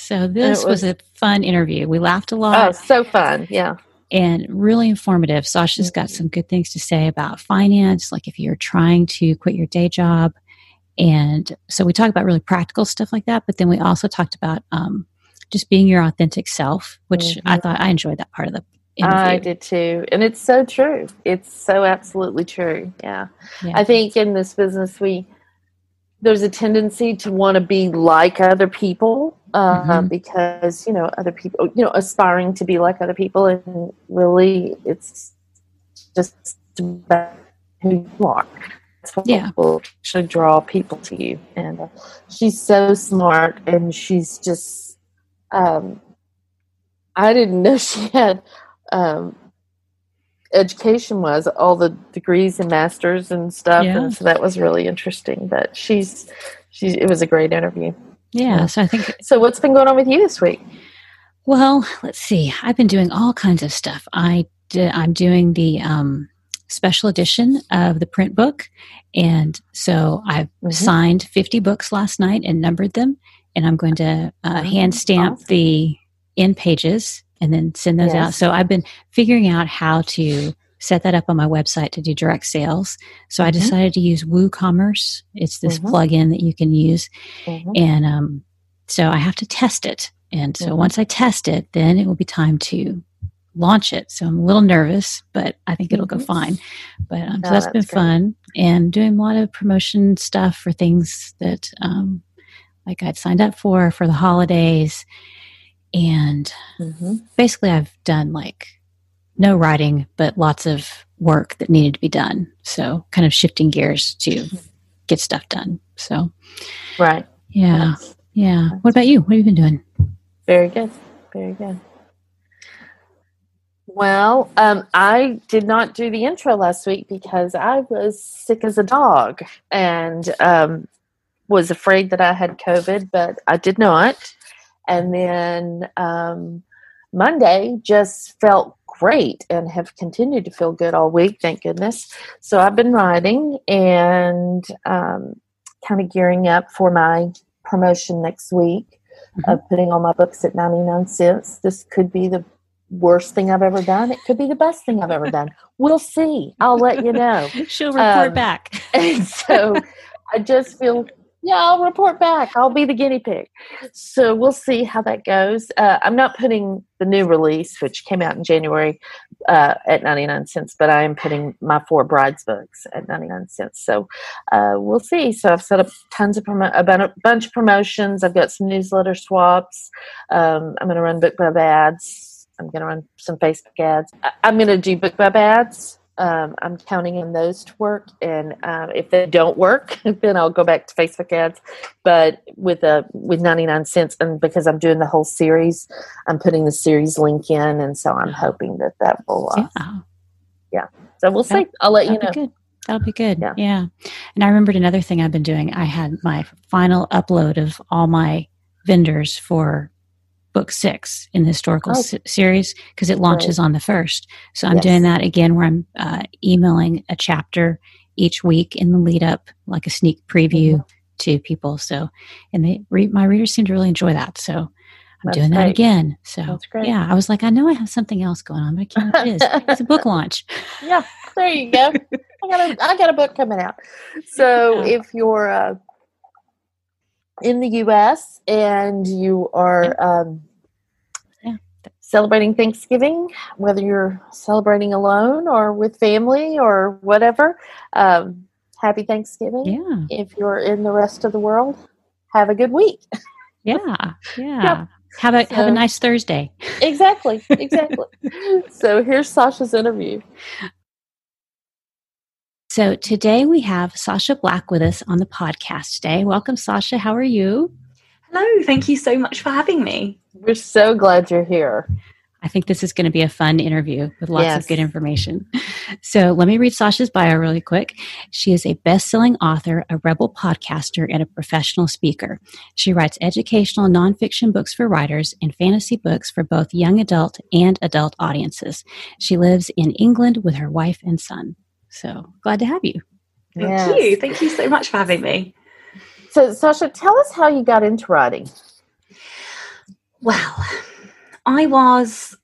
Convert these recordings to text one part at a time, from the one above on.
So this was, was, a fun interview. We laughed a lot. Oh, so fun. Yeah. And really informative. Sacha's got some good things to say about finance, like if you're trying to quit your day job. And so we talk about really practical stuff like that. But then we also talked about um, just being your authentic self, which mm-hmm. I thought I enjoyed that part of the interview. I did too. And it's so true. It's so absolutely true. Yeah. yeah. I think in this business, we, there's a tendency to want to be like other people uh, mm-hmm. because you know other people you know aspiring to be like other people and really it's just about who you are that's what yeah. should draw people to you and uh, she's so smart and she's just um, i didn't know she had um, education was all the degrees and masters and stuff yeah. and so that was really interesting but she's she's it was a great interview yeah so i think so what's been going on with you this week well let's see i've been doing all kinds of stuff i did, i'm doing the um, special edition of the print book and so i've mm-hmm. signed 50 books last night and numbered them and i'm going to uh, hand stamp awesome. the end pages and then send those yes. out. So I've been figuring out how to set that up on my website to do direct sales. So mm-hmm. I decided to use WooCommerce. It's this mm-hmm. plugin that you can use. Mm-hmm. And um, so I have to test it. And so mm-hmm. once I test it, then it will be time to launch it. So I'm a little nervous, but I think it'll go mm-hmm. fine. But um, so oh, that's, that's been great. fun and doing a lot of promotion stuff for things that um, like I'd signed up for for the holidays and mm-hmm. basically, I've done like no writing, but lots of work that needed to be done. So, kind of shifting gears to get stuff done. So, right. Yeah. Yeah. What about you? What have you been doing? Very good. Very good. Well, um, I did not do the intro last week because I was sick as a dog and um, was afraid that I had COVID, but I did not. And then um, Monday just felt great and have continued to feel good all week, thank goodness. So I've been writing and um, kind of gearing up for my promotion next week mm-hmm. of putting all my books at 99 cents. This could be the worst thing I've ever done. It could be the best thing I've ever done. We'll see. I'll let you know. She'll report um, back. and so I just feel yeah, I'll report back. I'll be the guinea pig. So we'll see how that goes. Uh, I'm not putting the new release, which came out in January, uh, at 99 cents, but I am putting my four brides books at 99 cents. So uh, we'll see. So I've set up tons of promo- a bunch of promotions. I've got some newsletter swaps. Um, I'm going to run book BookBub ads. I'm going to run some Facebook ads. I- I'm going to do book BookBub ads um, I'm counting on those to work. And uh, if they don't work, then I'll go back to Facebook ads. But with a with 99 cents, and because I'm doing the whole series, I'm putting the series link in, and so I'm hoping that that will. Uh, yeah. yeah. So we'll see. I'll let you know. Good. That'll be good. Yeah. yeah. And I remembered another thing I've been doing. I had my final upload of all my vendors for book six in the historical oh. s- series because it launches right. on the first. So I'm yes. doing that again where I'm uh, emailing a chapter each week in the lead up, like a sneak preview mm-hmm. to people. So, and they re- my readers seem to really enjoy that. So I'm That's doing great. that again. So yeah, I was like, I know I have something else going on, but I can't what it is. It's a book launch. Yeah, there you go. I got a I got a book coming out. So yeah. if you're uh, in the U.S. and you are um, yeah. celebrating Thanksgiving, whether you're celebrating alone or with family or whatever, um, happy Thanksgiving. Yeah. If you're in the rest of the world, have a good week. yeah, yeah. Yep. Have a so, have a nice Thursday. Exactly, exactly. so here's Sacha's interview. So today we have Sacha Black with us on the podcast today. Welcome, Sacha. How are you? Hello, thank you so much for having me. We're so glad you're here. I think this is going to be a fun interview with lots yes. of good information. So let me read Sacha's bio really quick. She is a best-selling author, a rebel podcaster, and a professional speaker. She writes educational nonfiction books for writers and fantasy books for both young adult and adult audiences. She lives in England with her wife and son. So glad to have you. Thank yes. you. Thank you so much for having me. So, Sacha, tell us how you got into writing. Well, I was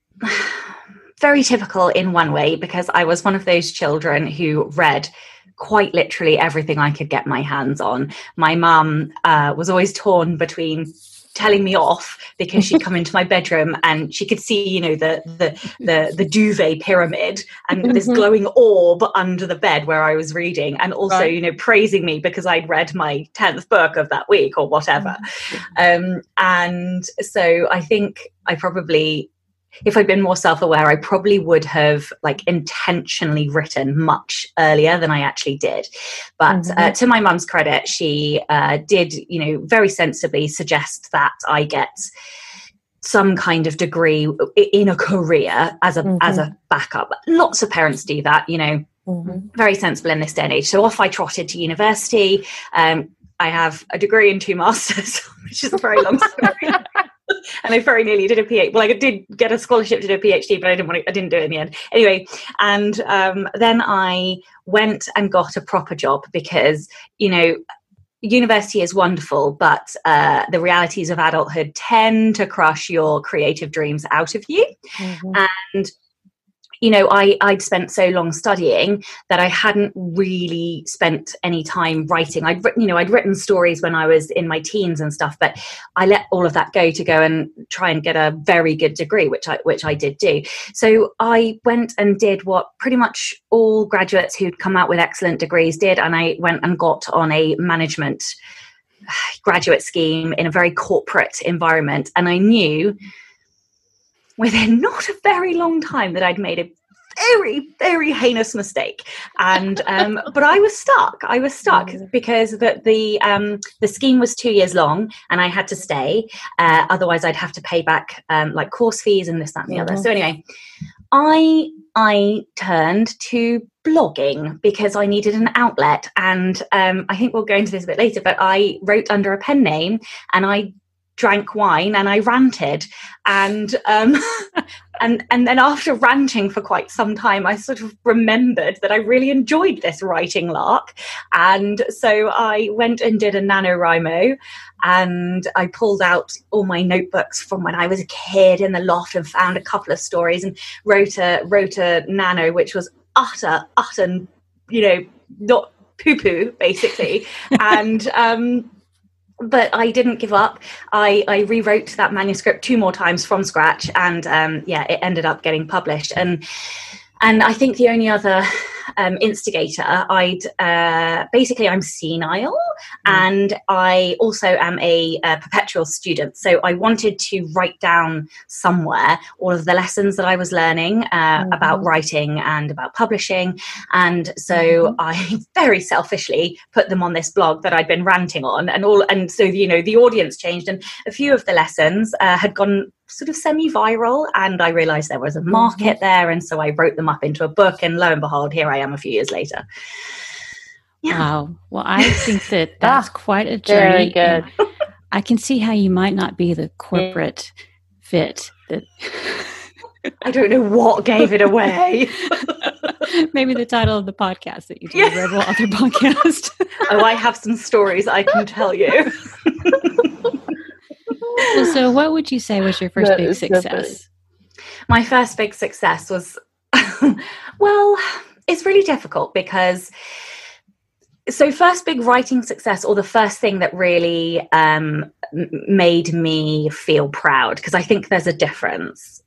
very typical in one way because I was one of those children who read quite literally everything I could get my hands on. My mum uh, was always torn between telling me off because she'd come into my bedroom and she could see, you know, the the the, the duvet pyramid and mm-hmm. this glowing orb under the bed where I was reading, and also, right. you know, praising me because I'd read my tenth book of that week or whatever. Mm-hmm. Um, and so I think I probably if I'd been more self aware, I probably would have like intentionally written much earlier than I actually did. But uh, mm-hmm. uh, to my mum's credit, she uh, did, you know, very sensibly suggest that I get some kind of degree in a career as a mm-hmm. as a backup. Lots of parents do that, you know. Mm-hmm. Very sensible in this day and age. So off I trotted to university. Um, I have a degree and two masters, which is a very long story. And I very nearly did a PhD. Well, I did get a scholarship to do a PhD, but I didn't want to, I didn't do it in the end. Anyway, and um, then I went and got a proper job because you know university is wonderful, but uh, the realities of adulthood tend to crush your creative dreams out of you. Mm-hmm. And you know I, i'd spent so long studying that i hadn't really spent any time writing. I'd written you know i'd written stories when i was in my teens and stuff but i let all of that go to go and try and get a very good degree which i which i did do. So i went and did what pretty much all graduates who'd come out with excellent degrees did and i went and got on a management graduate scheme in a very corporate environment and i knew within not a very long time that I'd made a very very heinous mistake. And um, but i was stuck. I was stuck because the the, um, the scheme was two years long and i had to stay. Uh, otherwise i'd have to pay back um, like course fees and this that and the mm-hmm. other so anyway i i turned to blogging because i needed an outlet. And um, i think we'll go into this a bit later but i wrote under a pen name and i drank wine and I ranted. And um, and and then after ranting for quite some time I sort of remembered that I really enjoyed this writing lark. And so I went and did a NaNoWriMo and I pulled out all my notebooks from when I was a kid in the loft and found a couple of stories and wrote a wrote a nano which was utter utter you know not poo poo basically. And um but I didn't give up. I, I rewrote that manuscript two more times from scratch, and um, yeah, it ended up getting published. And and I think the only other um, instigator, I'd uh, basically I'm senile, mm. and I also am a, a, perpetual student. So I wanted to write down somewhere all of the lessons that I was learning uh, mm-hmm. about writing and about publishing, and so mm-hmm. I very selfishly put them on this blog that I'd been ranting on, and all. And so you know the audience changed, and a few of the lessons uh, had gone sort of semi-viral and i realized there was a market mm-hmm. there and so i wrote them up into a book and lo and behold here i am a few years later. Yeah. wow. Well i think that that's ah, quite a journey very good. I can see how you might not be the corporate fit that i don't know what gave it away. Maybe the title of the podcast that you do yeah. the rebel author podcast. Oh i have some stories i can tell you. Well, so what would you say was your first that big success? My first big success was, well, it's really difficult because so first big writing success or the first thing that really um, made me feel proud because i think there's a difference.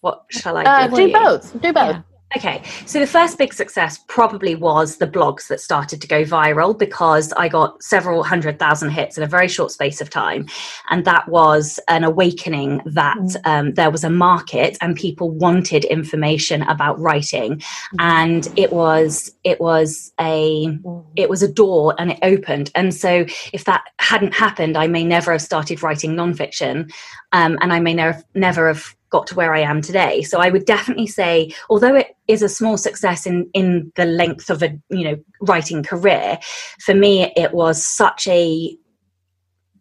What shall i uh, do both do both Okay, so the first big success probably was the blogs that started to go viral because I got several hundred thousand hits in a very short space of time. And that was an awakening that mm. um, there was a market and people wanted information about writing. Mm. And it was, it was a, mm. it was a door and it opened. And so if that hadn't happened, I may never have started writing nonfiction. Um, and I may never, never have got to where I am today. So I would definitely say, although it is a small success in in the length of a you know writing career, for me it was such a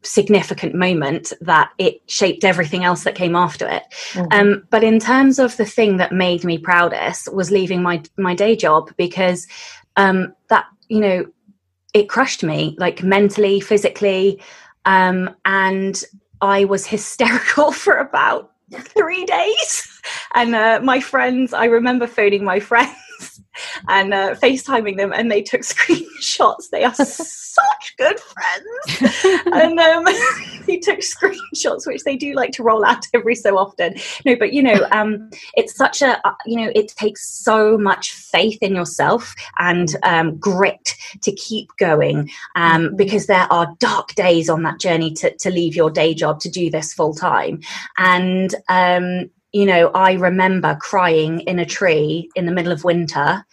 significant moment that it shaped everything else that came after it. Mm-hmm. Um, but in terms of the thing that made me proudest was leaving my my day job because um, that you know it crushed me like mentally, physically, um, and I was hysterical for about three days. And uh, my friends, I remember phoning my friends and uh, FaceTiming them, and they took screenshots. They are such good friends. and um, he took screenshots, which they do like to roll out every so often. No, but you know, um, it's such a, uh, you know, it takes so much faith in yourself and um, grit to keep going um, mm-hmm. because there are dark days on that journey to, to leave your day job to do this full time. And, um, you know, I remember crying in a tree in the middle of winter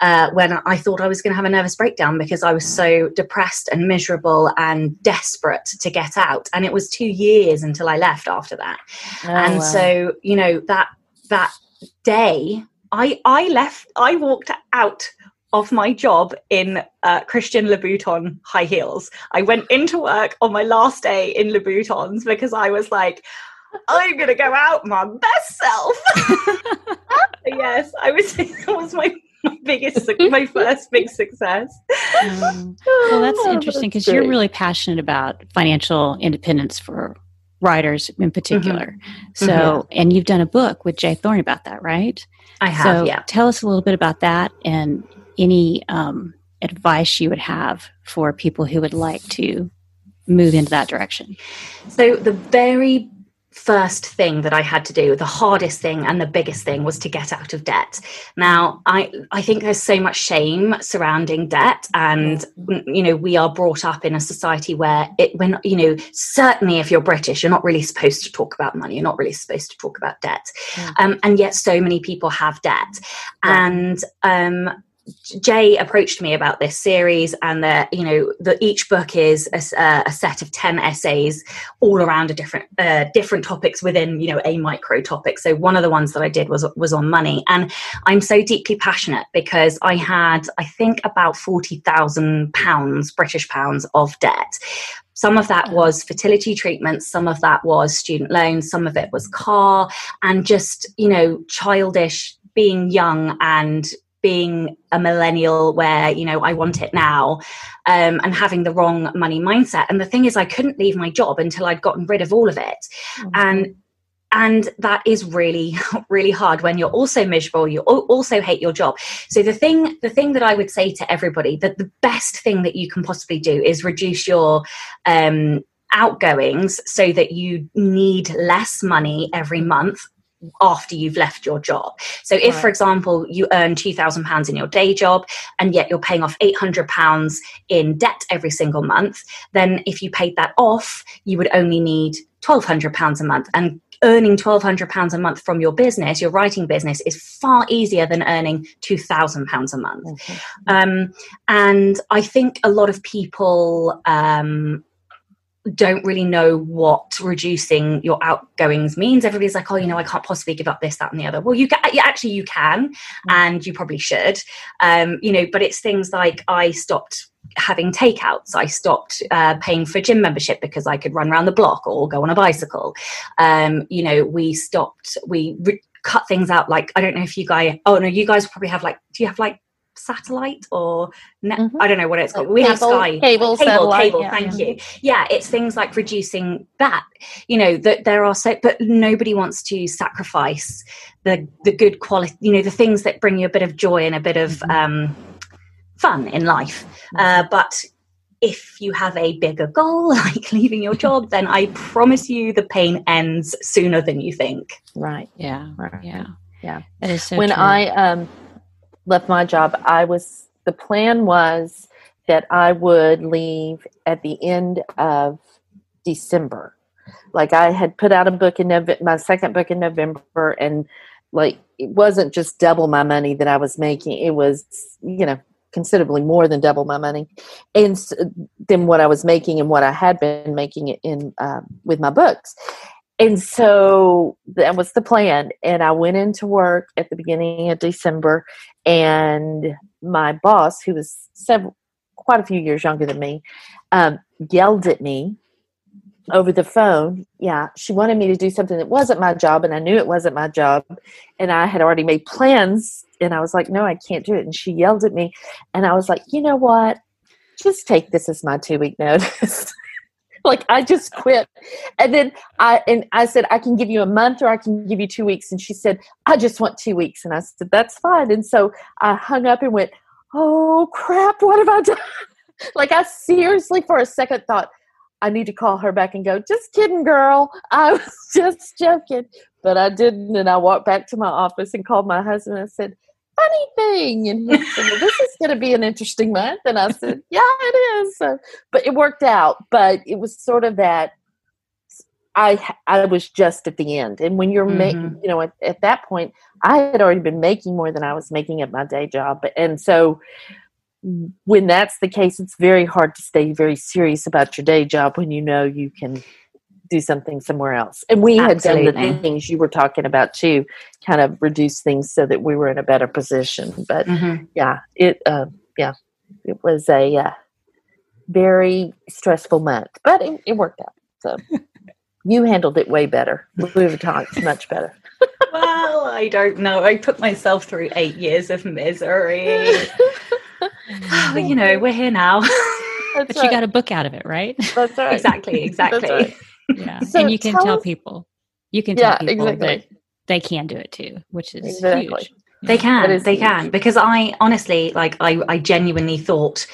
uh, when I thought I was going to have a nervous breakdown because I was so depressed and miserable and desperate to get out. And it was two years until I left after that. Oh, and wow. so, you know, that that day, I I left. I walked out of my job in uh, Christian Louboutin high heels. I went into work on my last day in Louboutins because I was like. I'm gonna go out my best self. yes, I was. That was my my biggest, my first big success. Um, well, that's oh, interesting because you're really passionate about financial independence for writers in particular. Mm-hmm. So, mm-hmm. and you've done a book with J. Thorn about that, right? I have. So, yeah. Tell us a little bit about that and any um, advice you would have for people who would like to move into that direction. So, the very first thing that I had to do, the hardest thing and the biggest thing was to get out of debt. Now, I I think there's so much shame surrounding debt and you know, we are brought up in a society where it when you know, certainly if you're British, you're not really supposed to talk about money, you're not really supposed to talk about debt. Um, and yet so many people have debt. And um Jay approached me about this series, and that you know, that each book is a, uh, a, set of ten essays, all around a different uh, different topics within you know a micro topic. So one of the ones that I did was was on money, and I'm so deeply passionate because I had I think about forty thousand pounds British pounds of debt. Some of that was fertility treatments, some of that was student loans, some of it was car, and just you know childish being young and being a millennial where you know i want it now um, and having the wrong money mindset. And the thing is i couldn't leave my job until i'd gotten rid of all of it. Mm-hmm. and and that is really really hard when you're also miserable you also hate your job. So the thing the thing that i would say to everybody that the best thing that you can possibly do is reduce your um, outgoings so that you need less money every month after you've left your job. So if, right. for example, you earn £2,000 in your day job and yet you're paying off £800 in debt every single month, then if you paid that off, you would only need £1,200 a month. And earning £1,200 a month from your business, your writing business, is far easier than earning £2,000 a month. Okay. Um, and I think a lot of people um, don't really know what reducing your outgoings means. Everybody's like, oh, you know, I can't possibly give up this, that, and the other. Well, you can, actually you can, mm. and you probably should. Um, you know, but it's things like I stopped having takeouts. I stopped uh, paying for gym membership because I could run around the block or go on a bicycle. Um, you know, we stopped. We re- cut things out. Like I don't know if you guys. Oh no, you guys probably have like. Do you have like satellite or net, mm-hmm. I don't know what it's called. we cable, have Sky cable, cable, cable yeah, thank you. Yeah, it's things like reducing that. You know that there are so, but nobody wants to sacrifice the the good quality. You know the things that bring you a bit of joy and a bit of mm-hmm. um, fun in life. Mm-hmm. Uh, but if you have a bigger goal, like leaving your job, then I promise you the pain ends sooner than you think. Right. Yeah. Right. Yeah. Yeah. That is so when true. I um, left my job, I was the plan was that I would leave at the end of December. Like I had put out a book in November, my second book in November, and like it wasn't just double my money that I was making; it was you know considerably more than double my money, and than what I was making and what I had been making it in um, with my books. And so that was the plan. And I went into work at the beginning of December, and my boss, who was several, quite a few years younger than me, um, yelled at me over the phone. Yeah, she wanted me to do something that wasn't my job, and I knew it wasn't my job. And I had already made plans, and I was like, no, I can't do it. And she yelled at me, and I was like, you know what? Just take this as my two week notice. like I just quit. And then I and I said, I can give you a month or I can give you two weeks. And she said, I just want two weeks. And I said, That's fine. And so I hung up and went, Oh crap, what have I done? like I seriously for a second thought, I need to call her back and go, just kidding, girl. I was just joking. But I didn't. And I walked back to my office and called my husband and said, funny thing. And he said, well, this is going to be an interesting month. And I said, yeah, it is. So, but it worked out. But it was sort of that I I was just at the end. And when you're making, Mhm. you know, at, at that point, I had already been making more than I was making at my day job. And so when that's the case, it's very hard to stay very serious about your day job when you know you can do something somewhere else. And we had done the things you were talking about too, kind of reduce things so that we were in a better position. But Mhm. yeah, it uh, yeah, it was a uh, very stressful month, but it, it worked out. So you handled it way better. Louis Vuitton's much better. well, I don't know. I put myself through eight years of misery. Oh, you know, we're here now. That's but right. you got a book out of it, right? That's right. exactly, exactly. right. Yeah. So and you can tell tell people. You can Yeah, tell people exactly. that they can do it too, which is Exactly. huge. They can, they huge. can. Because I honestly, like, I, I genuinely thought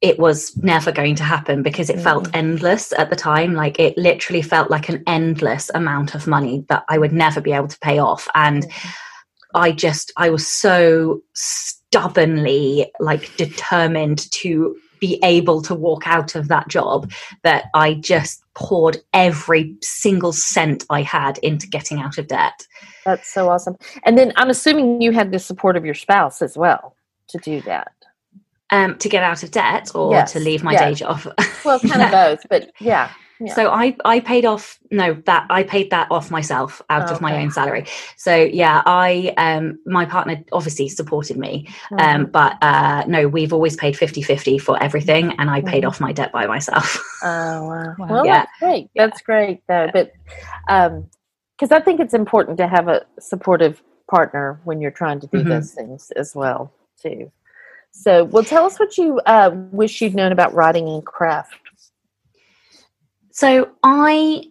it was never going to happen because it felt Mm. endless at the time. Like, it literally felt like an endless amount of money that I would never be able to pay off. And I just, I was so stubbornly, like, determined to be able to walk out of that job that I just poured every single cent I had into getting out of debt. That's so awesome. And then I'm assuming you had the support of your spouse as well to do that. um, to get out of debt or Yes, to leave my yes. day job. Well, kind of both, but yeah. Yeah. So I I paid off no that I paid that off myself out of my Okay. own salary. So yeah, I um my partner obviously supported me. Mm-hmm. Um but uh no, we've always paid 50-50 for everything and I paid Mhm. off my debt by myself. Oh wow! Wow. Well, Yeah. that's great. That's great, though. But um because I think it's important to have a supportive partner when you're trying to do Mhm. those things as well, too. So, well, tell us what you uh, wish you'd known about writing and craft. So I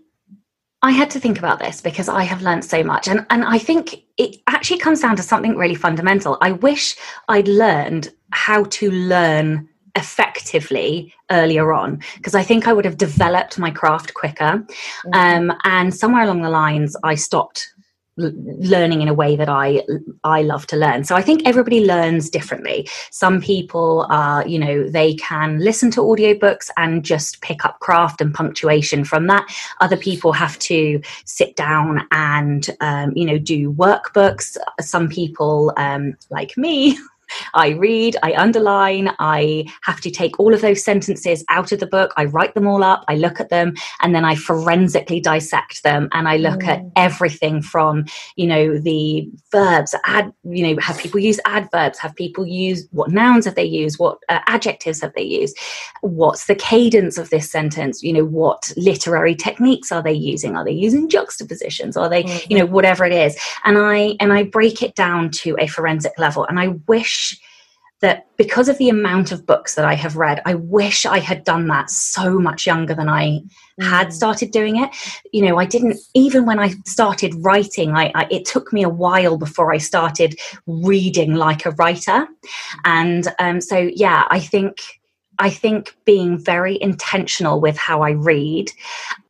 I had to think about this because I have learned so much and and I think it actually comes down to something really fundamental. I wish I'd learned how to learn effectively earlier on because I think I would have developed my craft quicker. Um, and somewhere along the lines, I stopped learning in a way that I I love to learn. So I think everybody learns differently. Some people are, you know, they can listen to audiobooks and just pick up craft and punctuation from that. Other people have to sit down and, um, you know, do workbooks. Some people, um, like me, I read, I underline, I have to take all of those sentences out of the book, I write them all up, I look at them, and then I forensically dissect them and I look at Mm. everything from, you know, the verbs, add, you know, have people use adverbs, have people use what nouns have they used, what uh, adjectives have they used, what's the cadence of this sentence, you know, what literary techniques are they using? Are they using juxtapositions? Are they, you know, whatever it is? And I and I break it down to a forensic level and I wish that because of the amount of books that I have read, I wish I had done that so much younger than I had started doing it. You know, I didn't even when I started writing. I, I it took me a while before I started reading like a writer, and um, so yeah, I think I think being very intentional with how I read,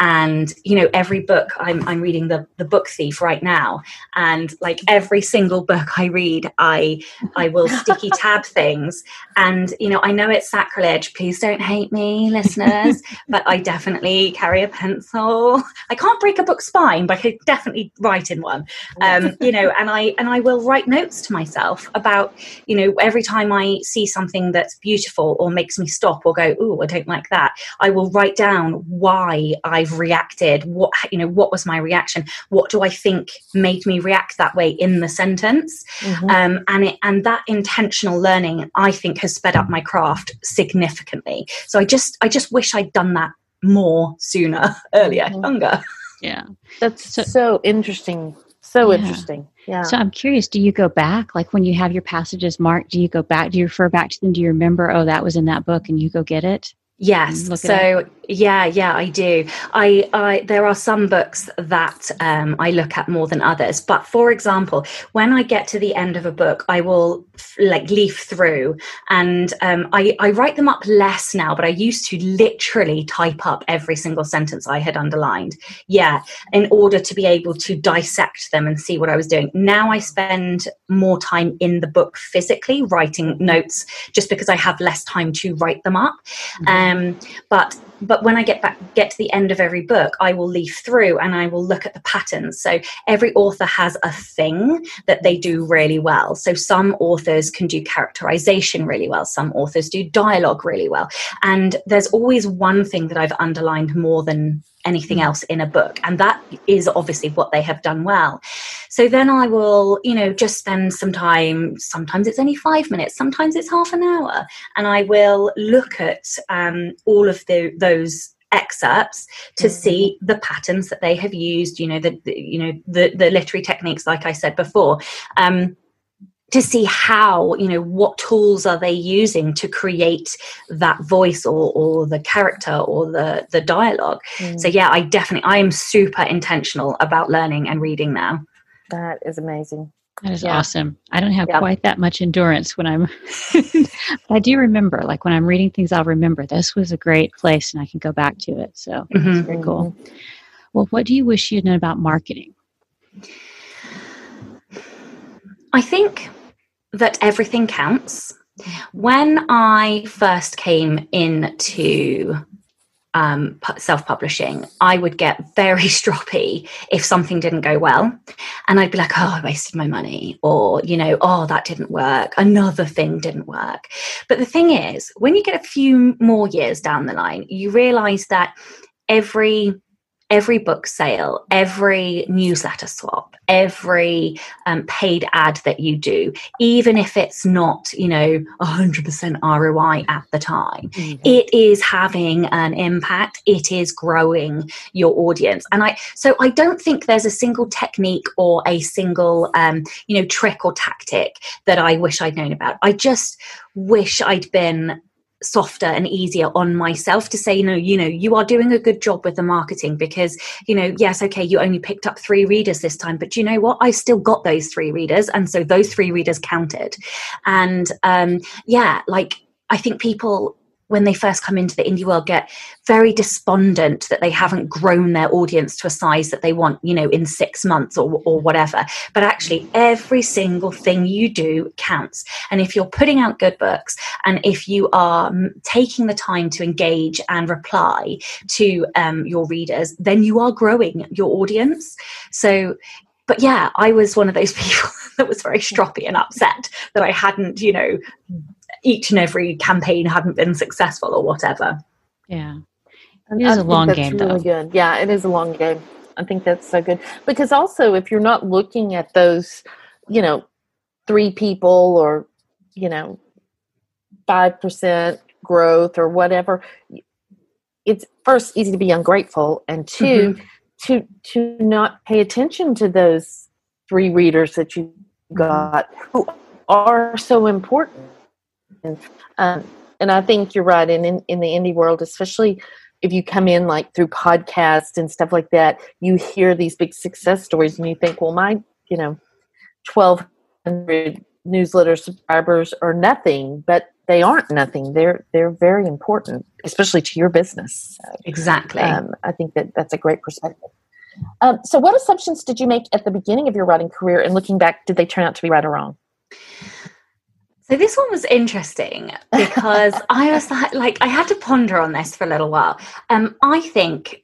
and you know, every book I'm I'm reading the the Book Thief right now, and like every single book I read, I I will sticky tab things, and you know, I know it's sacrilege. Please don't hate me, listeners, but I definitely carry a pencil. I can't break a book spine, but I could definitely write in one. Um, you know, and I and I will write notes to myself about you know every time I see something that's beautiful or makes me stop or go, oh, I don't like that, I will write down why I've reacted. What you know, what was my reaction? What do I think made me react that way in the sentence? Mm-hmm. Um, and it and that intentional learning, I think, has sped up my craft significantly. So I just I just wish I'd done that more sooner, earlier, mm-hmm. younger. Yeah, that's so, so interesting. So yeah. interesting. Yeah. So I'm curious, do you go back? Like when you have your passages marked, do you go back? Do you refer back to them? Do you remember, oh, that was in that book and you go get it? Yes. So yeah, yeah, I do. I, I there are some books that um, I look at more than others. But for example, when I get to the end of a book, I will f- like leaf through, and um, I I write them up less now. But I used to literally type up every single sentence I had underlined. Yeah, in order to be able to dissect them and see what I was doing. Now I spend more time in the book physically writing notes, just because I have less time to write them up. Mm-hmm. Um, Um, but but when I get back get to the end of every book, I will leaf through and I will look at the patterns. So every author has a thing that they do really well. So some authors can do characterization really well, some authors do dialogue really well. And there's always one thing that I've underlined more than anything mm. else in a book and that is obviously what they have done well so then i will you know just spend some time sometimes it's only five minutes sometimes it's half an hour and i will look at um, all of the, those excerpts to mm-hmm. see the patterns that they have used you know the, the, you know the the literary techniques like i said before um, to see how you know what tools are they using to create that voice or, or the character or the the dialogue mm. so yeah i definitely i am super intentional about learning and reading now that is amazing that is yeah. awesome i don't have yeah. quite that much endurance when i'm i do remember like when i'm reading things i'll remember this was a great place and i can go back to it so mm-hmm. it's very cool mm-hmm. well what do you wish you'd known about marketing i think that everything counts. When I first came into um, self publishing, I would get very stroppy if something didn't go well. And I'd be like, oh, I wasted my money. Or, you know, oh, that didn't work. Another thing didn't work. But the thing is, when you get a few more years down the line, you realize that every every book sale, every newsletter swap, every um, paid ad that you do, even if it's not, you know, 100% ROI at the time, mm-hmm. it is having an impact. It is growing your audience. And I, so I don't think there's a single technique or a single, um, you know, trick or tactic that I wish I'd known about. I just wish I'd been softer and easier on myself to say, no, you know, you are doing a good job with the marketing because, you know, yes, okay, you only picked up three readers this time, but you know what? I still got those three readers. And so those three readers counted. And um, yeah, like I think people when they first come into the indie world get very despondent that they haven't grown their audience to a size that they want you know in six months or, or whatever. But actually every single thing you do counts. And if you're putting out good books and if you are taking the time to engage and reply to um, your readers then you are growing your audience. So but yeah, I was one of those people that was very stroppy and upset that I hadn't, you know, each and every campaign hadn't been successful or whatever. Yeah. It is I a long game, really though. Good. Yeah, it is a long game. I think that's so good because also if you're not looking at those, you know, three people or you know, five percent growth or whatever, it's first easy to be ungrateful, and 2 mm-hmm. to to not pay attention to those three readers that you got who are so important and, um, and I think you're right. And in, in the indie world, especially if you come in like through podcasts and stuff like that, you hear these big success stories and you think, well, my, you know, 1,200 newsletter subscribers are nothing. But they aren't nothing. They're they're very important, especially to your business. So, exactly. Um, I think that that's a great perspective. Um, so, what assumptions did you make at the beginning of your writing career, and looking back, did they turn out to be right or wrong? So this one was interesting because I was like, like, I had to ponder on this for a little while. Um, I think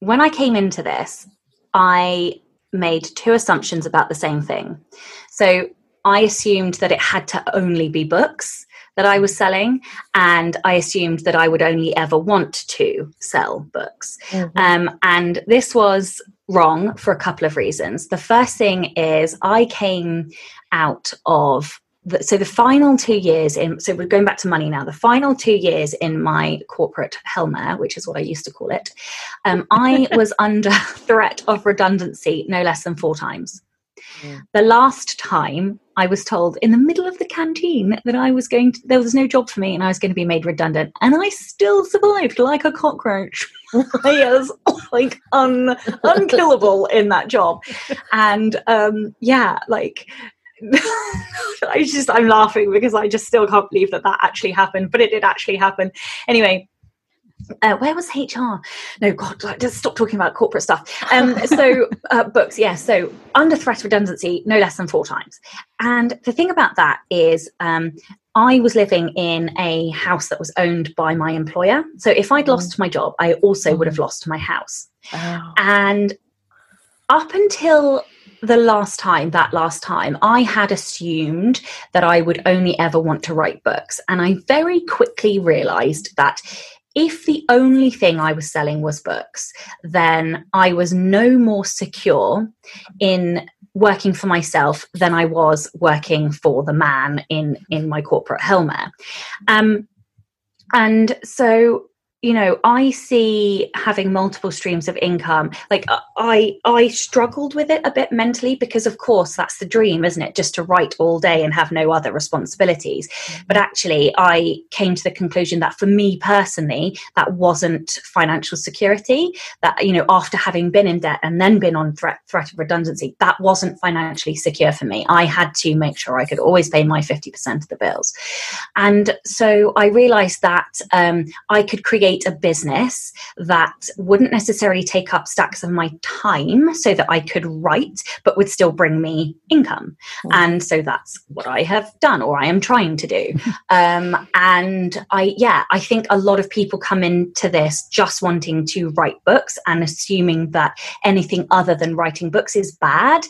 when I came into this, I made two assumptions about the same thing. So I assumed that it had to only be books that I was selling, and I assumed that I would only ever want to sell books. Mm-hmm. Um, and this was wrong for a couple of reasons. The first thing is I came out of the, so the final two years in so we're going back to money now. The final two years in my corporate helmer which is what i used to call it um, i was under threat of redundancy no less than four times. Mm. the last time i was told in the middle of the canteen that i was going to there was no job for me and i was going to be made redundant and i still survived like a cockroach. I was like un, unkillable in that job. And um, yeah like I just I'm laughing because I just still can't believe that that actually happened, but it did actually happen. Anyway, uh, where was HR? No, God, just stop talking about corporate stuff. Um, so, uh, books, yeah. So, under threat of redundancy, no less than four times. And the thing about that is, um, I was living in a house that was owned by my employer. So, if I'd lost mm. my job, I also would have mm. lost my house. Oh. And up until the last time, that last time, I had assumed that I would only ever want to write books. And I very quickly realized that if the only thing I was selling was books, then I was no more secure in working for myself than I was working for the man in in my corporate helmet. Um, and so you know i see having multiple streams of income like uh, i i struggled with it a bit mentally because of course that's the dream isn't it? Just to write all day and have no other responsibilities. Mm-hmm. but actually i came to the conclusion that for me personally that wasn't financial security. That you know after having been in debt and then been on threat threat of redundancy that wasn't financially secure for me. I had to make sure i could always pay my 50% of the bills. And so i realized that um, i could create create a business that wouldn't necessarily take up stacks of my time so that I could write, but would still bring me income. Mm. And so that's what I have done or I am trying to do. um, and I, yeah, I think a lot of people come into this just wanting to write books and assuming that anything other than writing books is bad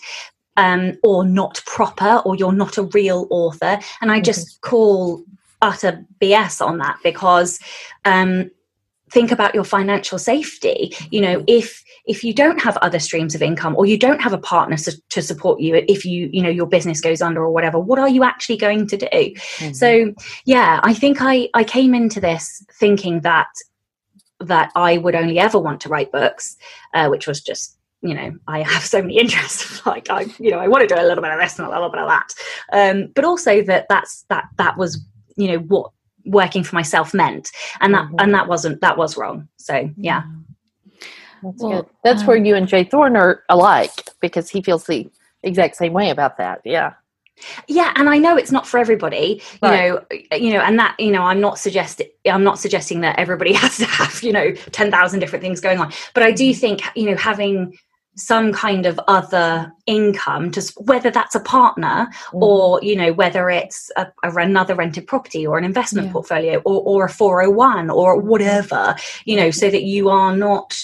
um, or not proper or you're not a real author. And I just mm-hmm. call utter BS on that because um, think about your financial safety. You know if if you don't have other streams of income or you don't have a partner to, to support you if you you know your business goes under or whatever what are you actually going to do? Mm-hmm. so yeah i think i i came into this thinking that that i would only ever want to write books uh, which was just you know i have so many interests like i you know i want to do a little bit of this and a little bit of that. Um, but also that that's that that was you know what working for myself meant. And that mm-hmm. and that wasn't that was wrong. So yeah. That's well, good. That's um, where you and J. Thorn are alike because he feels the exact same way about that. Yeah. Yeah and i know it's not for everybody you right. know you know and that you know i'm not suggesting i'm not suggesting that everybody has to have you know 10,000 different things going on. But i do mm-hmm. think you know having some kind of other income to whether that's a partner mm. or you know whether it's a, a, another rented property or an investment yeah. portfolio or, or a 401 or whatever you know so that you are not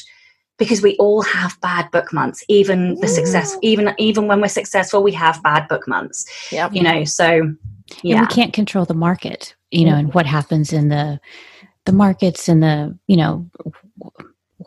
because we all have bad book months even the success even even when we're successful we have bad book months yep. you know so yeah and we can't control the market you know mm. and what happens in the the markets and the you know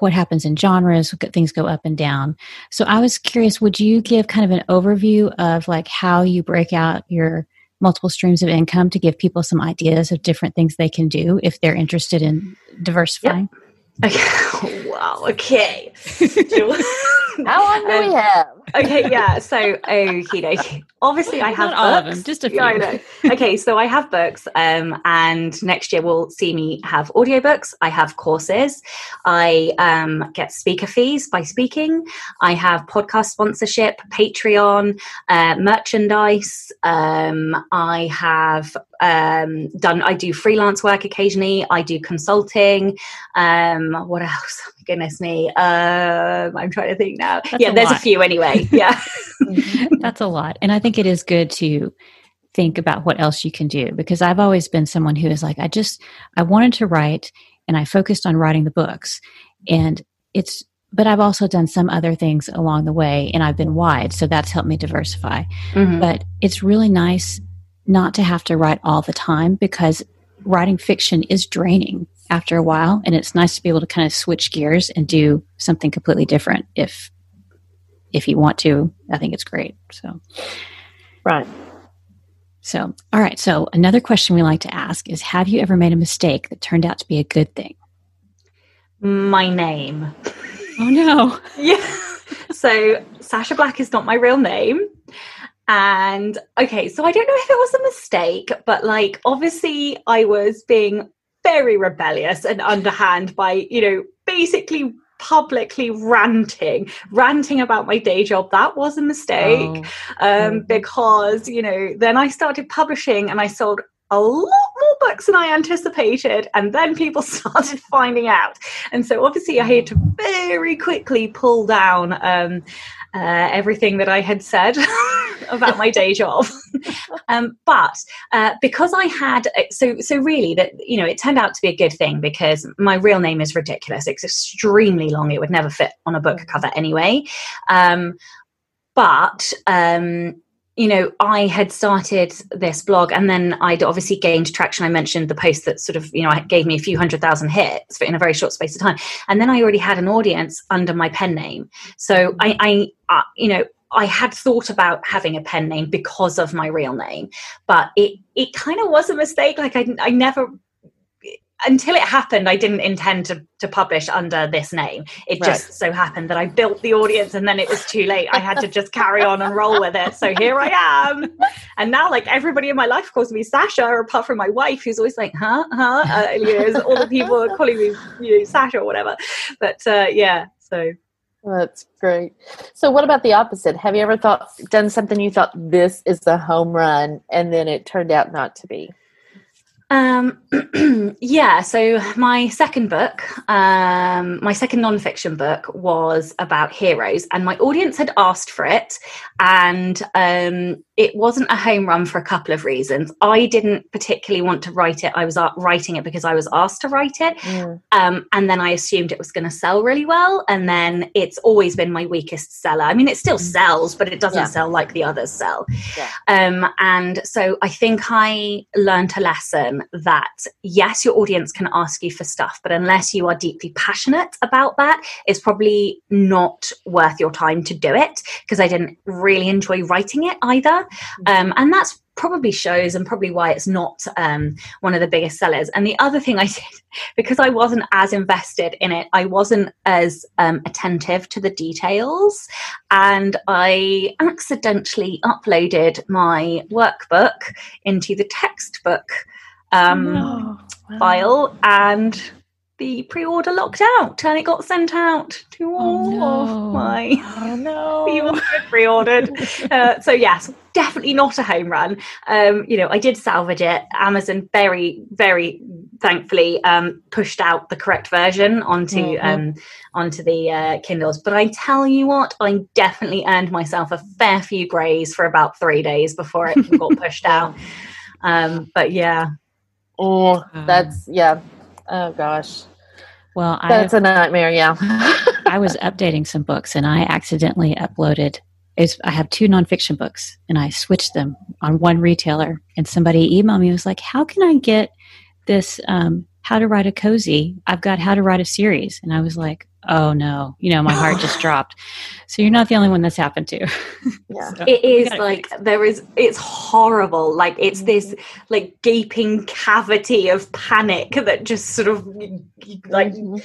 what happens in genres things go up and down so i was curious would you give kind of an overview of like how you break out your multiple streams of income to give people some ideas of different things they can do if they're interested in diversifying yep. Okay. wow. Okay. How long do um, we have? okay. Yeah. So, okay. Obviously, I have Not all of them. Just a few. Yeah, I know. Okay. So I have books, um, and next year will see me have audiobooks. I have courses. I um, get speaker fees by speaking. I have podcast sponsorship, Patreon, uh, merchandise. Um, I have um, done. I do freelance work occasionally. I do consulting. Um, what else? Goodness me. Um, I'm trying to think now. That's yeah, a there's lot. a few anyway. Yeah, that's a lot, and I think it is good to think about what else you can do because I've always been someone who is like, I just I wanted to write, and I focused on writing the books, and it's but I've also done some other things along the way and I've been wide. So that's helped me diversify. Mm-hmm. But it's really nice not to have to write all the time because writing fiction is draining after a while. And it's nice to be able to kind of switch gears and do something completely different if if you want to. I think it's great. So Right. So, all right. So, another question we like to ask is Have you ever made a mistake that turned out to be a good thing? My name. Oh no. yeah. So Sacha Black is not my real name. And okay, so I don't know if it was a mistake, but like obviously I was being very rebellious and underhand by, you know, basically publicly ranting, ranting about my day job. That was a mistake oh. um, because, you know, then I started publishing and I sold a lot more books than I anticipated. And then people started finding out. And so obviously I had to very quickly pull down um, uh, everything that I had said about my day job. um, but uh, because I had, uh, so, so really that, you know, it turned out to be a good thing because my real name is ridiculous. It's extremely long. It would never fit on a book cover anyway. Um, but um, you know, I had started this blog and then I'd obviously gained traction. I mentioned the post that sort of, you know, gave me a few hundred thousand hits in a very short space of time. And then I already had an audience under my pen name. So I, I uh, you know, I had thought about having a pen name because of my real name, but it, it kind of was a mistake. Like I, I never until it happened, I didn't intend to, to publish under this name. It right. just so happened that I built the audience and then it was too late. I had to just carry on and roll with it. So here I am. And now, like, everybody in my life calls me Sacha, apart from my wife, who's always like, huh, huh? Uh, you know, all the people are calling me, you know, Sacha or whatever. But uh, yeah, so. That's great. So, what about the opposite? Have you ever thought, done something you thought this is the home run and then it turned out not to be? Um, yeah, so my second book, um, my second nonfiction book was about heroes, and my audience had asked for it, and um, it wasn't a home run for a couple of reasons. I didn't particularly want to write it. I was writing it because I was asked to write it, mm. um, and then I assumed it was going to sell really well, and then it's always been my weakest seller. I mean, it still mm. sells, but it doesn't yeah. sell like the others sell. Yeah. Um, and so I think I learned a lesson that yes, your audience can ask you for stuff, but unless you are deeply passionate about that, it's probably not worth your time to do it because I didn't really enjoy writing it either. Mm-hmm. Um, and that's probably shows and probably why it's not um, one of the biggest sellers. And the other thing I did, because I wasn't as invested in it, I wasn't as um, attentive to the details. And I accidentally uploaded my workbook into the textbook um, oh, wow. file and the pre-order locked out and it got sent out to oh, all oh, no. of my oh, no. people pre-ordered. uh, so yes, definitely not a home run. Um, you know, I did salvage it. Amazon very, very thankfully um, pushed out the correct version onto mm-hmm. um, onto the uh, Kindles. But I tell you what, I definitely earned myself a fair few grays for about three days before it got pushed out. Um, but yeah, Oh, that's yeah. Oh gosh. Well, that's a nightmare. Yeah. I was updating some books and I accidentally uploaded. I have two nonfiction books and I switched them on one retailer. And somebody emailed me was like, "How can I get this? Um, how to write a cozy? I've got how to write a series." And I was like, oh no. You know my heart just dropped. So you're not the only one that's happened to. Yeah. So it is like fix. there is it's horrible. Like it's mm-hmm. this like gaping cavity of panic that just sort of like mm-hmm.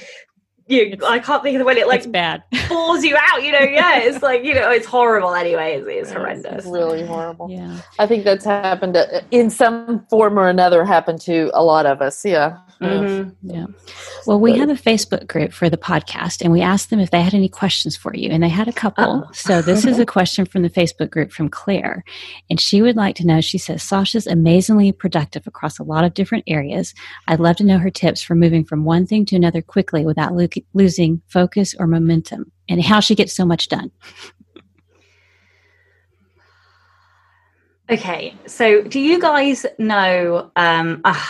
you I can't think of the way it like it's bad. pulls you out you know? Yeah it's like you know it's horrible anyway. It's, it's horrendous it's really horrible. Yeah. I think that's happened to, in some form or another happened to a lot of us. Yeah Mm-hmm. Yeah. Well, we have a Facebook group for the podcast, and we asked them if they had any questions for you, and they had a couple. Oh. So, this is a question from the Facebook group from Claire, and she would like to know. She says, Sacha's amazingly productive across a lot of different areas. I'd love to know her tips for moving from one thing to another quickly without lo- losing focus or momentum, and how she gets so much done. Okay, so do you guys know? Um, uh,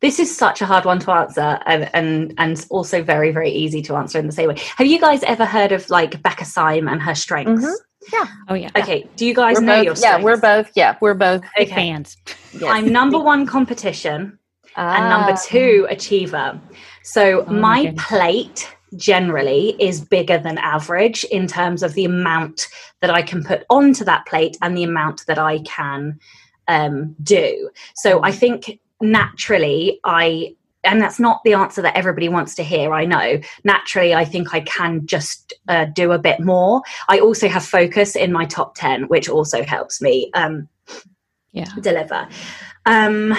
this is such a hard one to answer, and, and and also very very easy to answer in the same way. Have you guys ever heard of like Becca Syme and her strengths? Mm-hmm. Yeah. Oh yeah. Okay. Do you guys we're know both, your strengths? Yeah, we're both. Yeah, we're both okay. fans. Yes. I'm number one competition ah. and number ah. two achiever. So oh, my plate generally is bigger than average in terms of the amount that I can put onto that plate and the amount that I can um, do. So I think naturally I and that's not the answer that everybody wants to hear i know naturally i think i can just uh, do a bit more i also have focus in my top 10 which also helps me um, yeah. deliver um,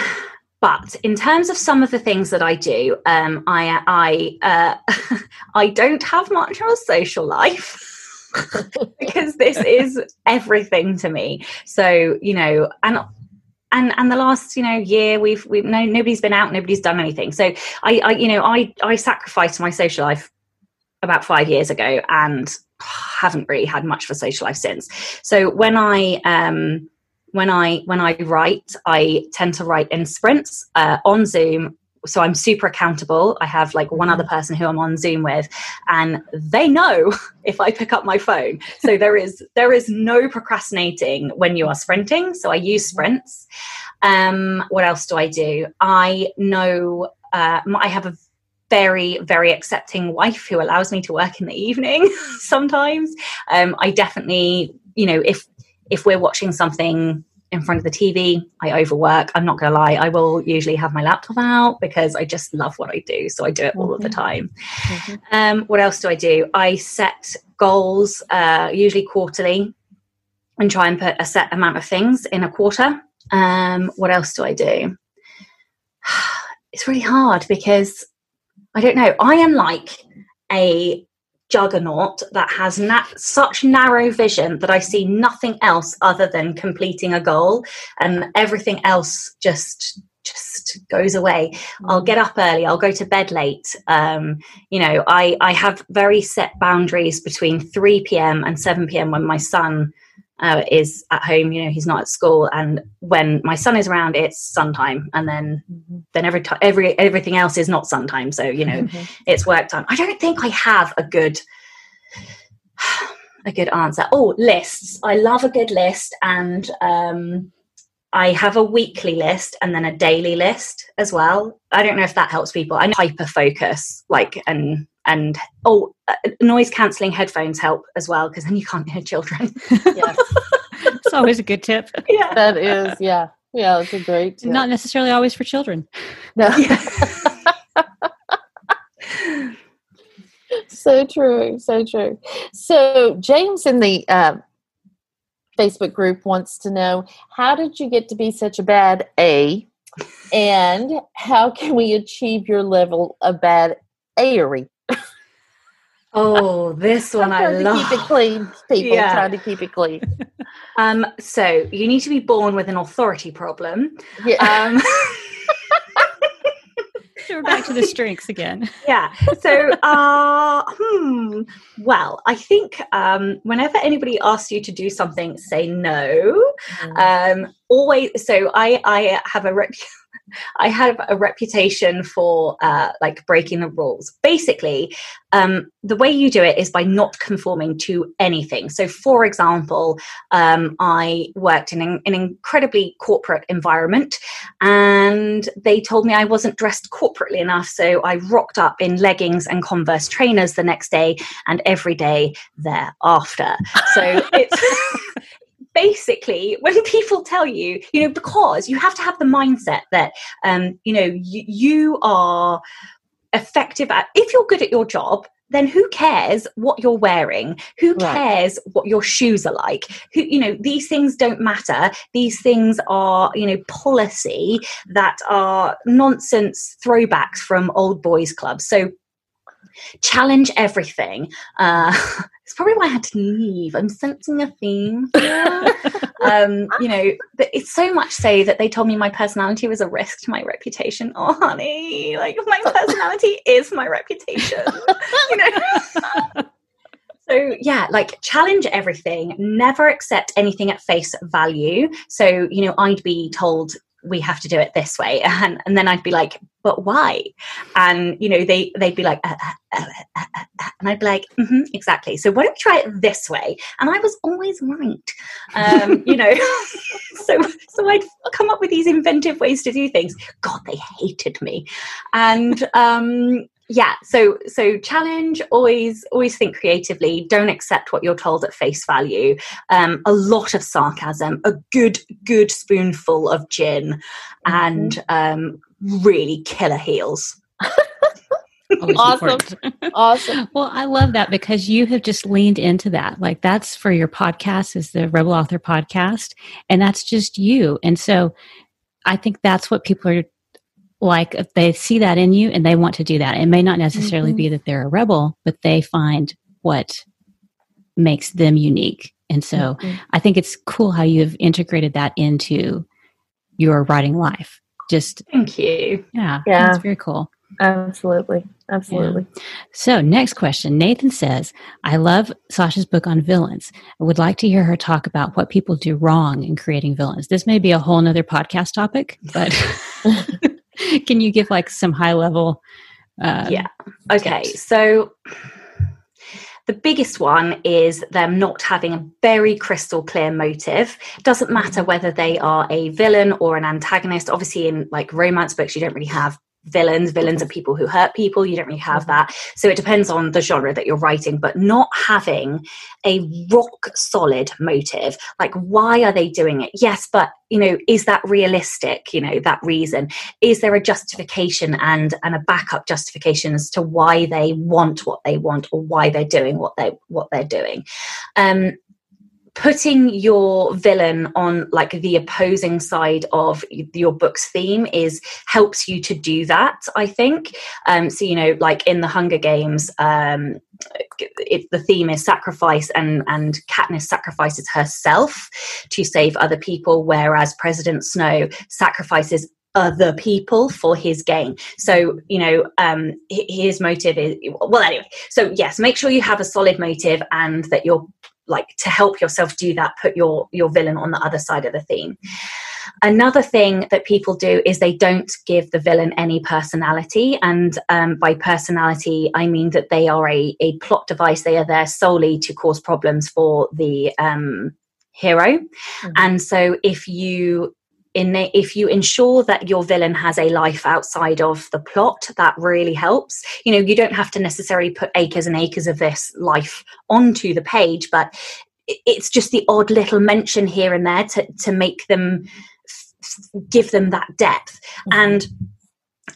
but in terms of some of the things that I do, um, I I uh, I don't have much of a social life. because this is everything to me. So you know, and and and the last you know year we've we've no nobody's been out, nobody's done anything. So I, I you know I I sacrificed my social life about five years ago and haven't really had much of a social life since. So when I um when I when I write, I tend to write in sprints uh, on Zoom. So I'm super accountable. I have like one other person who I'm on Zoom with, and they know if I pick up my phone. So there is there is no procrastinating when you are sprinting. So I use sprints. Um, what else do I do? I know uh, I have a very very accepting wife who allows me to work in the evening sometimes um, i definitely you know if if we're watching something in front of the TV, I overwork. I'm not going to lie. I will usually have my laptop out because I just love what I do. So I do it all mm-hmm. of the mm-hmm. time. Mm-hmm. Um, what else do I do? I set goals, uh, usually quarterly, and try and put a set amount of things in a quarter. Um, what else do I do? It's really hard because I don't know. I am like a juggernaut that has na- such narrow vision that I see nothing else other than completing a goal, and everything else just just goes away. I'll get up early. I'll go to bed late. Um, you know, I I have very set boundaries between three p.m. and seven p.m. when my son uh, is at home. You know, he's not at school, and when my son is around, it's son time, and then mm-hmm. then every time every everything else is not son time. So you know, mm-hmm. it's work time. I don't think I have a good a good answer. Oh, lists. I love a good list, and um, I have a weekly list and then a daily list as well. I don't know if that helps people. I hyper focus, like and and oh uh, noise cancelling headphones help as well because then you can't hear children. Yeah. It's always a good tip. Yeah. That is yeah. Yeah it's a great tip. not necessarily always for children. No. So true so true. So james in the uh, facebook group wants to know how did you get to be such a bad a? And how can we achieve your level of bad aery Oh, this one I love. keep it clean, people. Yeah. Trying to keep it clean. Um, so you need to be born with an authority problem. Yeah. Um, so we're back to the strengths again. Yeah. So, uh, hmm. Well, I think um, whenever anybody asks you to do something, say no. Mm. Um, always. So I, I have a rep- I have a reputation for uh, like breaking the rules. Basically, um, the way you do it is by not conforming to anything. So, for example, um, I worked in an, an, incredibly corporate environment, and they told me I wasn't dressed corporately enough. So, I rocked up in leggings and Converse trainers the next day and every day thereafter. So, it's basically when people tell you you know because you have to have the mindset that um you know you, you are effective at if you're good at your job then who cares what you're wearing? Who cares right. what your shoes are like? Who you know these things don't matter. These things are you know policy that are nonsense throwbacks from old boys clubs. So challenge everything uh, it's probably why I had to leave. I'm sensing a theme um, you know, but it's so much so that they told me my personality was a risk to my reputation. Oh, honey, like my personality is my reputation. you know. So, yeah, like challenge everything, never accept anything at face value. So, you know, I'd be told we have to do it this way. And, and then i'd be like but why? And you know they they'd be like uh, uh, uh, and i'd be like mm-hmm, exactly. So why don't we try it this way? And i was always right. Um, you know so so i'd come up with these inventive ways to do things. God they hated me. And um, yeah so so challenge always always think creatively. Don't accept what you're told at face value. Um, a lot of sarcasm a good good spoonful of gin mm-hmm. and um, really killer heels. Awesome. Awesome. Well i love that because you have just leaned into that. Like that's for your podcast is the rebel author podcast and that's just you. And so i think that's what people are like if they see that in you and they want to do that. It may not necessarily mm-hmm. be that they're a rebel, but they find what makes them unique. And so mm-hmm. I think it's cool how you've integrated that into your writing life. Just thank you. Yeah. Yeah. It's very cool. Absolutely. Absolutely. Yeah. So, next question. Nathan says, I love Sacha's book on villains. I would like to hear her talk about what people do wrong in creating villains. This may be a whole nother podcast topic, but Can you give like some high level? Um, yeah. Okay. Tips? So the biggest one is them not having a very crystal clear motive. Doesn't matter mm-hmm. whether they are a villain or an antagonist. Obviously, in like romance books, you don't really have villains. Villains are people who hurt people. You don't really have mm-hmm. that. So it depends on the genre that you're writing, but not having a rock solid motive. Like, why are they doing it? Yes, but you know, is that realistic? You know, that reason. Is there a justification and and a backup justification as to why they want what they want or why they're doing what they what they're doing? Um, putting your villain on like the opposing side of your book's theme is helps you to do that i think um, so you know like in the hunger games um, if the theme is sacrifice and and katniss sacrifices herself to save other people whereas president snow sacrifices other people for his gain. So, you know, um, his motive is well, anyway. So, yes, make sure you have a solid motive and that you're like to help yourself do that put your your villain on the other side of the theme. Another thing that people do is they don't give the villain any personality and um, by personality i mean that they are a, a plot device. They are there solely to cause problems for the um, hero. Mm-hmm. and so if you in if you ensure that your villain has a life outside of the plot that really helps. You know you don't have to necessarily put acres and acres of this life onto the page but it's just the odd little mention here and there to to make them give them that depth. Mm-hmm. and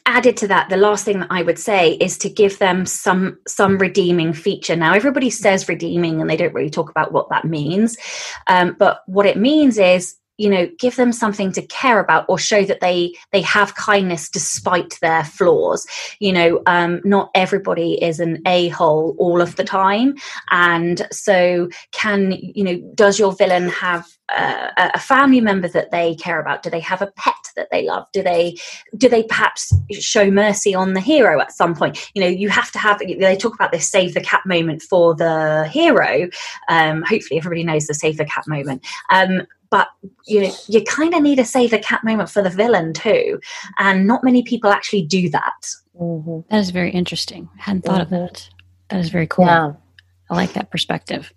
added to that the last thing that i would say is to give them some some redeeming feature. Now everybody says redeeming and they don't really talk about what that means um, but what it means is you know give them something to care about or show that they they have kindness despite their flaws. You know um, not everybody is an a-hole all of the time. And so can you know does your villain have a family member that they care about? Do they have a pet that they love? Do they do they perhaps show mercy on the hero at some point? You know you have to have they talk about this save the cat moment for the hero. Um, hopefully everybody knows the save the cat moment. Um, but you know you kind of need a save the cat moment for the villain too and not many people actually do that. Mm-hmm. that is very interesting. I hadn't thought mm-hmm. of that. That is very cool. Yeah. i like that perspective.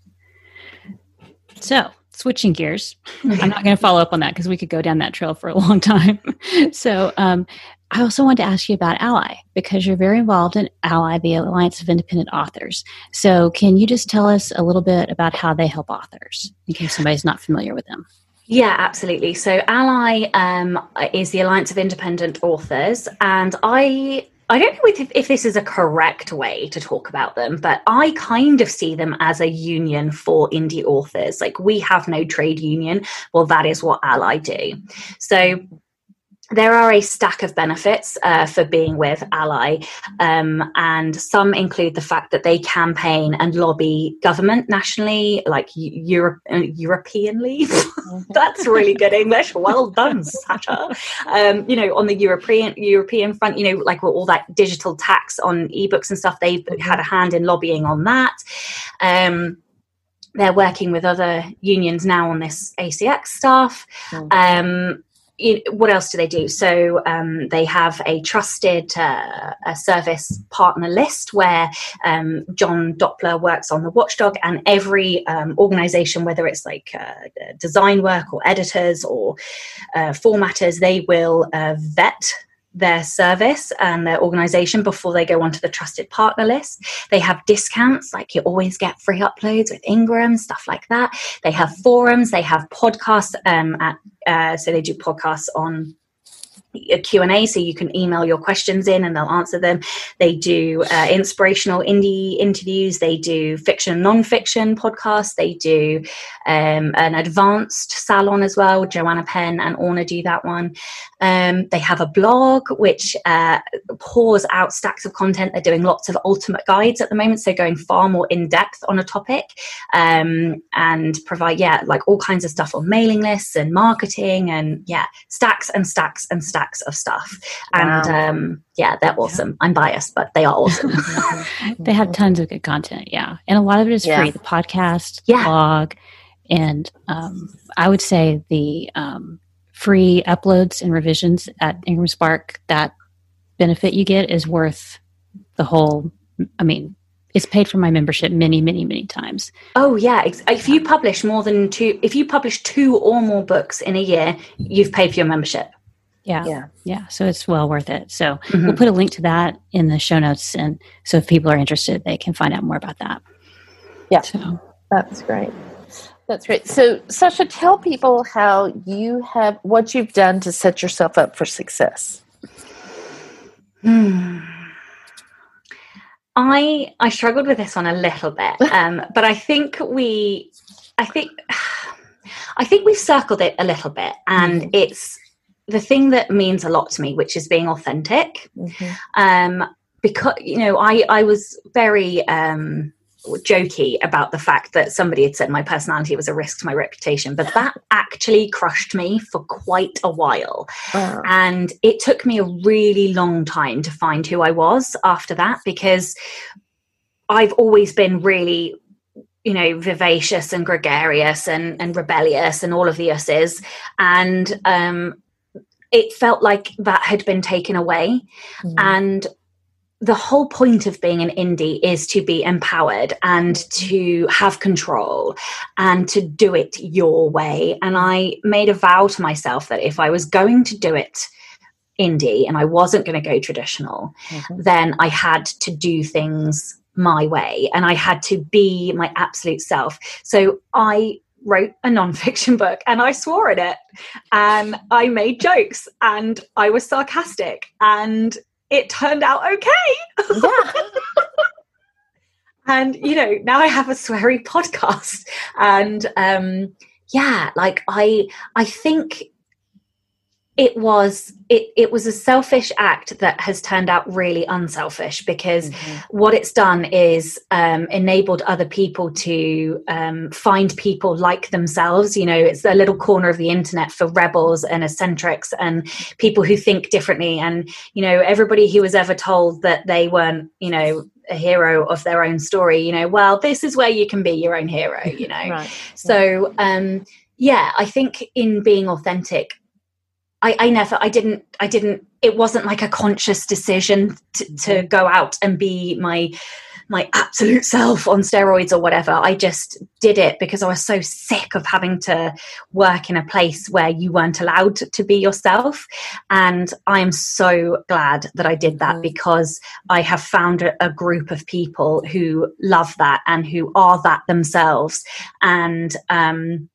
So switching gears i'm not going to follow up on that because we could go down that trail for a long time. So um, i also wanted to ask you about ALLi because you're very involved in ALLi the alliance of independent authors. So can you just tell us a little bit about how they help authors in case somebody's not familiar with them yeah, absolutely. So, ALLi um, is the Alliance of Independent Authors, and I I don't know if, if this is a correct way to talk about them, but I kind of see them as a union for indie authors. Like we have no trade union. Well, that is what ALLi do. So there are a stack of benefits uh, for being with ALLi, um, and some include the fact that they campaign and lobby government nationally, like Europe, uh, Europeanly. That's really good English. Well done, Sacha. Um, you know, on the European European front, you know, like all that digital tax on ebooks and stuff, they've mm-hmm. had a hand in lobbying on that. Um, they're working with other unions now on this ACX stuff. Mm. Um, what else do they do? So um, they have a trusted uh, a service partner list where um, John Doppler works on the watchdog, and every um, organization, whether it's like uh, design work or editors or uh, formatters, they will uh, vet their service and their organization before they go onto the trusted partner list. They have discounts, like you always get free uploads with Ingram, stuff like that. They have forums, they have podcasts um, at, uh, so they do podcasts on a q&a so you can email your questions in and they'll answer them. They do uh, inspirational indie interviews they do fiction non-fiction podcasts they do um, an advanced salon as well joanna penn and orna do that one. Um, they have a blog which uh, pours out stacks of content. They're doing lots of ultimate guides at the moment so going far more in depth on a topic um, and provide yeah like all kinds of stuff on mailing lists and marketing and yeah stacks and stacks and stacks stacks of stuff. Wow. And um, yeah, they're awesome. Yeah. I'm biased, but they are awesome. they have tons of good content. Yeah. And a lot of it is yeah. free the podcast, yeah. blog, and um, I would say the um, free uploads and revisions at Ingram Spark, that benefit you get is worth the whole. I mean, it's paid for my membership many many many times oh yeah if you publish more than two if you publish two or more books in a year you've paid for your membership yeah. Yeah. Yeah. So it's well worth it. So mm-hmm. we'll put a link to that in the show notes. And so if people are interested, they can find out more about that. Yeah. So that's great. That's great. So, Sacha, tell people how you have what you've done to set yourself up for success. Hmm. I I struggled with this one a little bit, um, but I think we, I think, I think we've circled it a little bit, and mm-hmm. it's the thing that means a lot to me, which is being authentic. Mm-hmm. Um, because you know, I I was very um, jokey about the fact that somebody had said my personality was a risk to my reputation, but that actually crushed me for quite a while. Wow. And it took me a really long time to find who I was after that because I've always been really you know vivacious and gregarious and and rebellious and all of the uses and um it felt like that had been taken away. Mm. And the whole point of being an indie is to be empowered and to have control and to do it your way. And I made a vow to myself that if I was going to do it indie and I wasn't going to go traditional, mm-hmm. then I had to do things my way and I had to be my absolute self. So I wrote a nonfiction book and I swore in it and I made jokes and I was sarcastic and it turned out okay. Yeah. and you know, now I have a sweary podcast and um yeah, like I I think it was it, it was a selfish act that has turned out really unselfish because mm-hmm. what it's done is um, enabled other people to um, find people like themselves you know it's a little corner of the internet for rebels and eccentrics and people who think differently and you know everybody who was ever told that they weren't you know a hero of their own story you know well this is where you can be your own hero you know right. so um yeah i think in being authentic I, I never i didn't i didn't it wasn't like a conscious decision to, to mm-hmm. go out and be my my absolute self on steroids or whatever. I just did it because I was so sick of having to work in a place where you weren't allowed to be yourself. And I am so glad that I did that mm. because I have found a, a group of people who love that and who are that themselves. And um,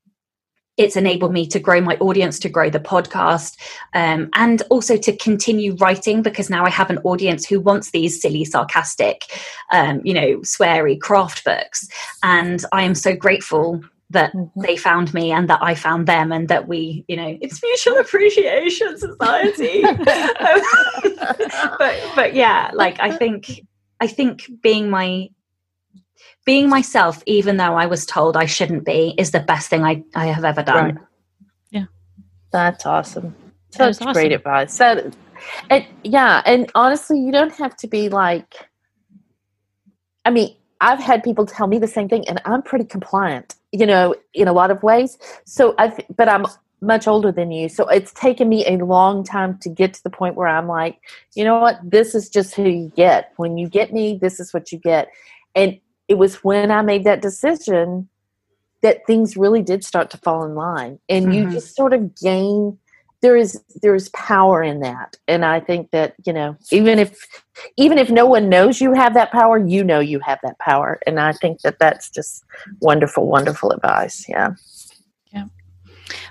it's enabled me to grow my audience, to grow the podcast, um, and also to continue writing because now I have an audience who wants these silly, sarcastic, um, you know, sweary craft books. And I am so grateful that mm-hmm. they found me and that I found them and that we, you know, it's mutual appreciation society. but but yeah, like I think I think being my being myself, even though I was told I shouldn't be, is the best thing I, I have ever done. Right. Yeah. That's awesome. That's awesome. great advice. That, and yeah, and honestly, you don't have to be like I mean, I've had people tell me the same thing, and I'm pretty compliant, you know, in a lot of ways. So I, but I'm much older than you, so it's taken me a long time to get to the point where I'm like, you know what, this is just who you get. When you get me, this is what you get, and it was when I made that decision that things really did start to fall in line, and mm-hmm. you just sort of gain there is there is power in that. And i think that you know even if even if no one knows you have that power you know you have that power. And i think that that's just wonderful wonderful advice. Yeah. Yeah.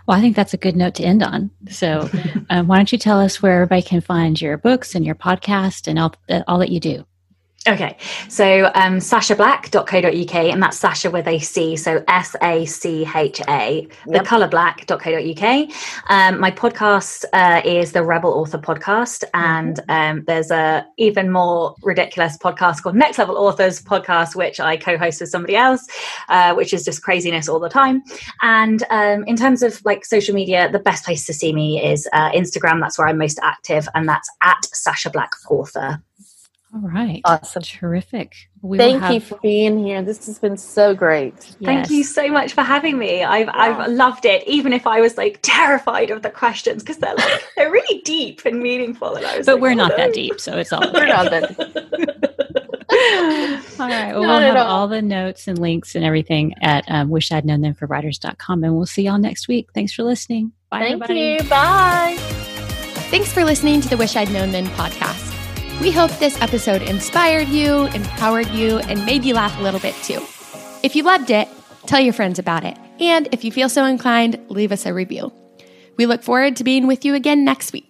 Well i think that's a good note to end on. So um, why don't you tell us where everybody can find your books and your podcast and all, all that you do Okay, so um, sachablack.co.uk, and that's Sacha with a C, so S A C H A, yep. thecolourblack.co.uk. Um, my podcast uh, is the Rebel Author Podcast, and mm-hmm. um, there's a even more ridiculous podcast called Next Level Authors Podcast, which I co host with somebody else, uh, which is just craziness all the time. And um, in terms of like social media, the best place to see me is uh, Instagram, that's where I'm most active, and that's at Sacha Black Author. All right. Awesome. Terrific. We Thank have... you for being here. This has been so great. Yes. Thank you so much for having me. I've yeah. I've loved it, even if I was like terrified of the questions because they're like they're really deep and meaningful. And I was but like, we're oh, not that deep, so it's all we're not that. all right. Well, not we'll have all. all. the notes and links and everything at um, wish I'd known then for writers.com. And we'll see y'all next week. Thanks for listening. Bye. Thank everybody. you. Bye. Thanks for listening to the Wish I'd Known Then podcast. We hope this episode inspired you, empowered you, and made you laugh a little bit too. If you loved it, tell your friends about it. And if you feel so inclined, leave us a review. We look forward to being with you again next week.